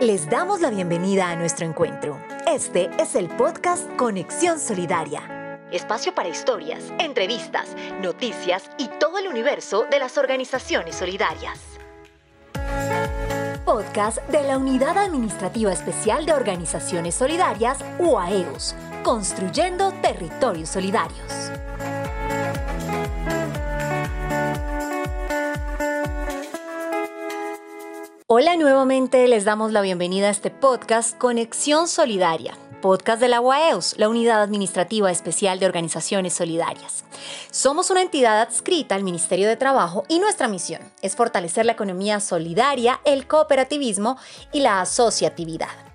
Les damos la bienvenida a nuestro encuentro. Este es el podcast Conexión Solidaria. Espacio para historias, entrevistas, noticias y todo el universo de las organizaciones solidarias. Podcast de la Unidad Administrativa Especial de Organizaciones Solidarias, UAEOS, construyendo territorios solidarios. Hola, nuevamente les damos la bienvenida a este podcast Conexión Solidaria, podcast de la UAEOS, la Unidad Administrativa Especial de Organizaciones Solidarias. Somos una entidad adscrita al Ministerio de Trabajo y nuestra misión es fortalecer la economía solidaria, el cooperativismo y la asociatividad.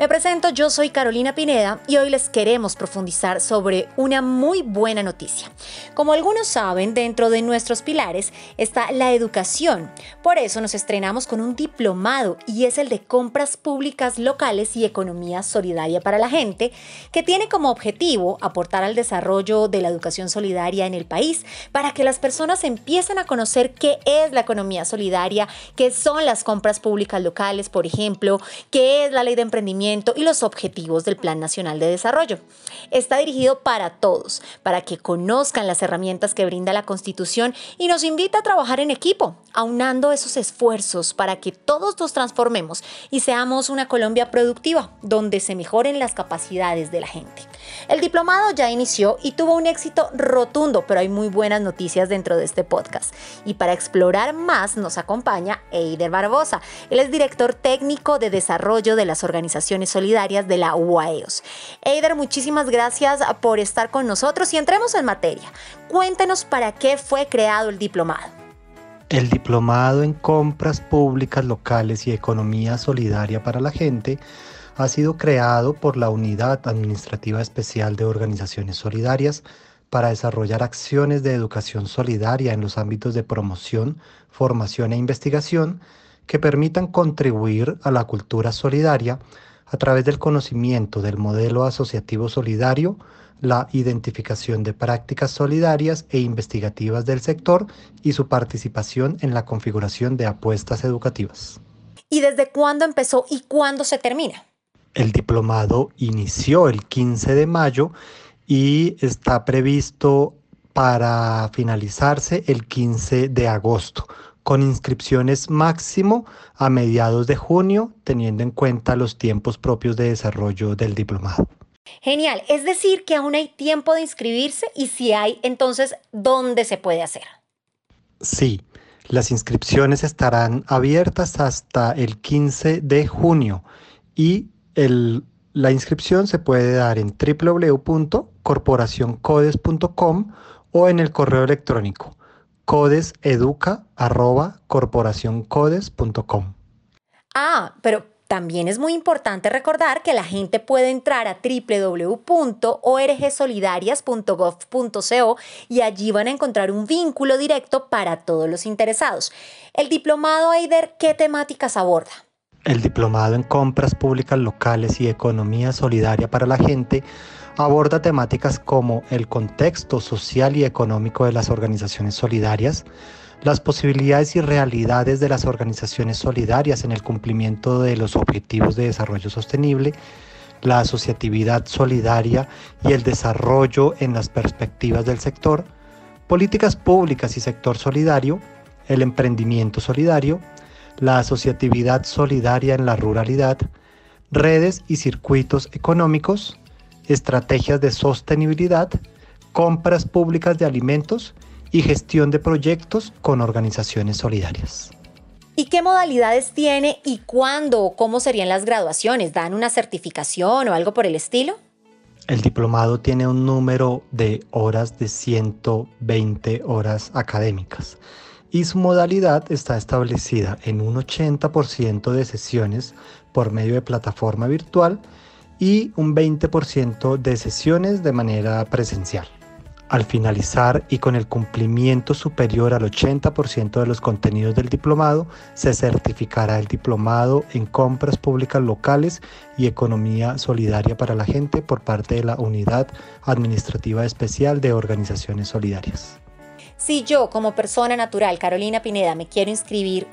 Me presento, yo soy Carolina Pineda y hoy les queremos profundizar sobre una muy buena noticia. Como algunos saben, dentro de nuestros pilares está la educación. Por eso nos estrenamos con un diplomado y es el de compras públicas locales y economía solidaria para la gente, que tiene como objetivo aportar al desarrollo de la educación solidaria en el país para que las personas empiecen a conocer qué es la economía solidaria, qué son las compras públicas locales, por ejemplo, qué es la ley de emprendimiento y los objetivos del Plan Nacional de Desarrollo. Está dirigido para todos, para que conozcan las herramientas que brinda la Constitución y nos invita a trabajar en equipo, aunando esos esfuerzos para que todos nos transformemos y seamos una Colombia productiva, donde se mejoren las capacidades de la gente. El diplomado ya inició y tuvo un éxito rotundo, pero hay muy buenas noticias dentro de este podcast. Y para explorar más nos acompaña Eider Barbosa. Él es director técnico de desarrollo de las organizaciones Solidarias de la UAEOS. Eider, muchísimas gracias por estar con nosotros y entremos en materia. Cuéntenos para qué fue creado el diplomado. El diplomado en compras públicas locales y economía solidaria para la gente ha sido creado por la Unidad Administrativa Especial de Organizaciones Solidarias para desarrollar acciones de educación solidaria en los ámbitos de promoción, formación e investigación que permitan contribuir a la cultura solidaria a través del conocimiento del modelo asociativo solidario, la identificación de prácticas solidarias e investigativas del sector y su participación en la configuración de apuestas educativas. ¿Y desde cuándo empezó y cuándo se termina? El diplomado inició el 15 de mayo y está previsto para finalizarse el 15 de agosto con inscripciones máximo a mediados de junio, teniendo en cuenta los tiempos propios de desarrollo del diplomado. Genial, es decir, que aún hay tiempo de inscribirse y si hay, entonces, ¿dónde se puede hacer? Sí, las inscripciones estarán abiertas hasta el 15 de junio y la inscripción se puede dar en www.corporacioncodes.com o en el correo electrónico codeseduca.corporacioncodes.com. Ah, pero también es muy importante recordar que la gente puede entrar a www.orgsolidarias.gov.co y allí van a encontrar un vínculo directo para todos los interesados. El diplomado Eider, ¿qué temáticas aborda? El diplomado en compras públicas locales y economía solidaria para la gente aborda temáticas como el contexto social y económico de las organizaciones solidarias, las posibilidades y realidades de las organizaciones solidarias en el cumplimiento de los objetivos de desarrollo sostenible, la asociatividad solidaria y el desarrollo en las perspectivas del sector, políticas públicas y sector solidario, el emprendimiento solidario, la asociatividad solidaria en la ruralidad, redes y circuitos económicos, estrategias de sostenibilidad, compras públicas de alimentos y gestión de proyectos con organizaciones solidarias. ¿Y qué modalidades tiene y cuándo o cómo serían las graduaciones? ¿Dan una certificación o algo por el estilo? El diplomado tiene un número de horas de 120 horas académicas y su modalidad está establecida en un 80% de sesiones por medio de plataforma virtual y un 20% de sesiones de manera presencial. Al finalizar y con el cumplimiento superior al 80% de los contenidos del diplomado, se certificará el diplomado en compras públicas locales y economía solidaria para la gente por parte de la Unidad Administrativa Especial de Organizaciones Solidarias. Si yo como persona natural, Carolina Pineda, me quiero inscribir,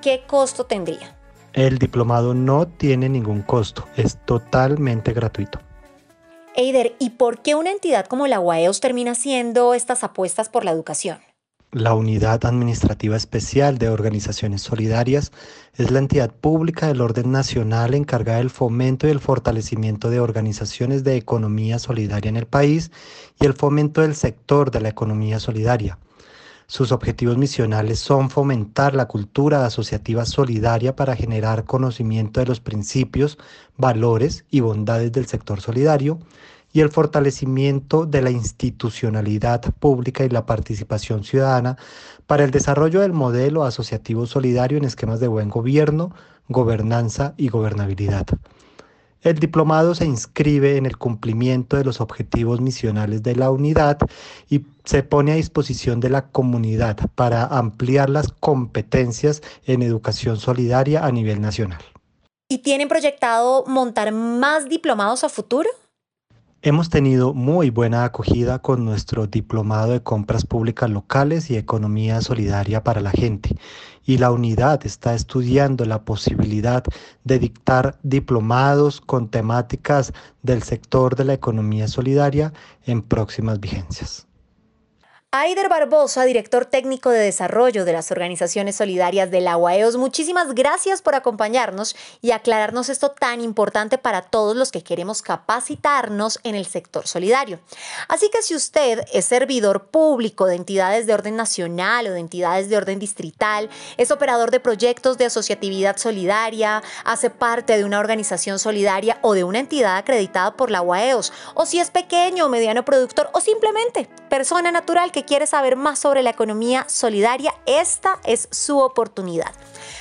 ¿qué costo tendría? El diplomado no tiene ningún costo, es totalmente gratuito. Eider, ¿y por qué una entidad como la UAEOS termina haciendo estas apuestas por la educación? La Unidad Administrativa Especial de Organizaciones Solidarias es la entidad pública del orden nacional encargada del fomento y el fortalecimiento de organizaciones de economía solidaria en el país y el fomento del sector de la economía solidaria. Sus objetivos misionales son fomentar la cultura asociativa solidaria para generar conocimiento de los principios, valores y bondades del sector solidario y el fortalecimiento de la institucionalidad pública y la participación ciudadana para el desarrollo del modelo asociativo solidario en esquemas de buen gobierno, gobernanza y gobernabilidad. El diplomado se inscribe en el cumplimiento de los objetivos misionales de la unidad y se pone a disposición de la comunidad para ampliar las competencias en educación solidaria a nivel nacional. ¿Y tienen proyectado montar más diplomados a futuro? Hemos tenido muy buena acogida con nuestro diplomado de compras públicas locales y economía solidaria para la gente y la unidad está estudiando la posibilidad de dictar diplomados con temáticas del sector de la economía solidaria en próximas vigencias. Aider Barbosa, director técnico de desarrollo de las organizaciones solidarias de la UAEOS, muchísimas gracias por acompañarnos y aclararnos esto tan importante para todos los que queremos capacitarnos en el sector solidario. Así que si usted es servidor público de entidades de orden nacional o de entidades de orden distrital, es operador de proyectos de asociatividad solidaria, hace parte de una organización solidaria o de una entidad acreditada por la UAEOS, o si es pequeño o mediano productor o simplemente persona natural que quiere saber más sobre la economía solidaria, esta es su oportunidad.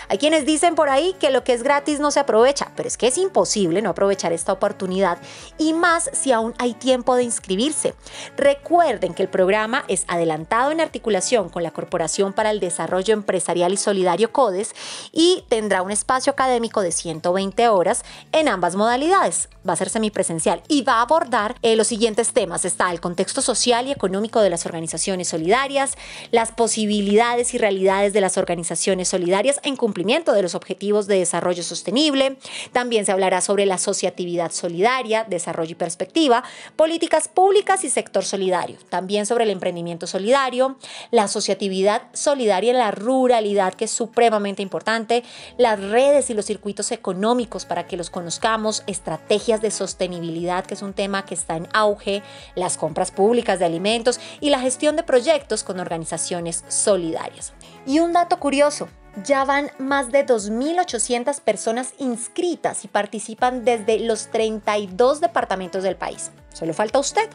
Hay quienes dicen por ahí que lo que es gratis no se aprovecha, pero es que es imposible no aprovechar esta oportunidad y más si aún hay tiempo de inscribirse. Recuerden que el programa es adelantado en articulación con la Corporación para el Desarrollo Empresarial y Solidario CODES y tendrá un espacio académico de 120 horas en ambas modalidades. Va a ser semipresencial y va a abordar eh, los siguientes temas. Está el contexto social y económico de las organizaciones solidarias, las posibilidades y realidades de las organizaciones solidarias en cumplimiento de los objetivos de desarrollo sostenible. También se hablará sobre la asociatividad solidaria, desarrollo y perspectiva, políticas públicas y sector solidario. También sobre el emprendimiento solidario, la asociatividad solidaria en la ruralidad, que es supremamente importante, las redes y los circuitos económicos para que los conozcamos, estrategias de sostenibilidad, que es un tema que está en auge, las compras públicas de alimentos y la gestión de proyectos con organizaciones solidarias. Y un dato curioso, ya van más de 2.800 personas inscritas y participan desde los 32 departamentos del país. Solo falta usted.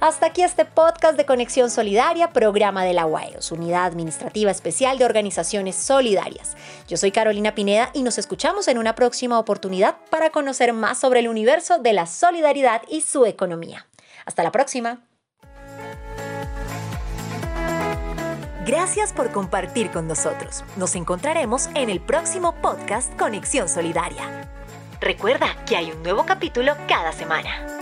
Hasta aquí este podcast de Conexión Solidaria, programa de la UAEOS, Unidad Administrativa Especial de Organizaciones Solidarias. Yo soy Carolina Pineda y nos escuchamos en una próxima oportunidad para conocer más sobre el universo de la solidaridad y su economía. Hasta la próxima. Gracias por compartir con nosotros. Nos encontraremos en el próximo podcast Conexión Solidaria. Recuerda que hay un nuevo capítulo cada semana.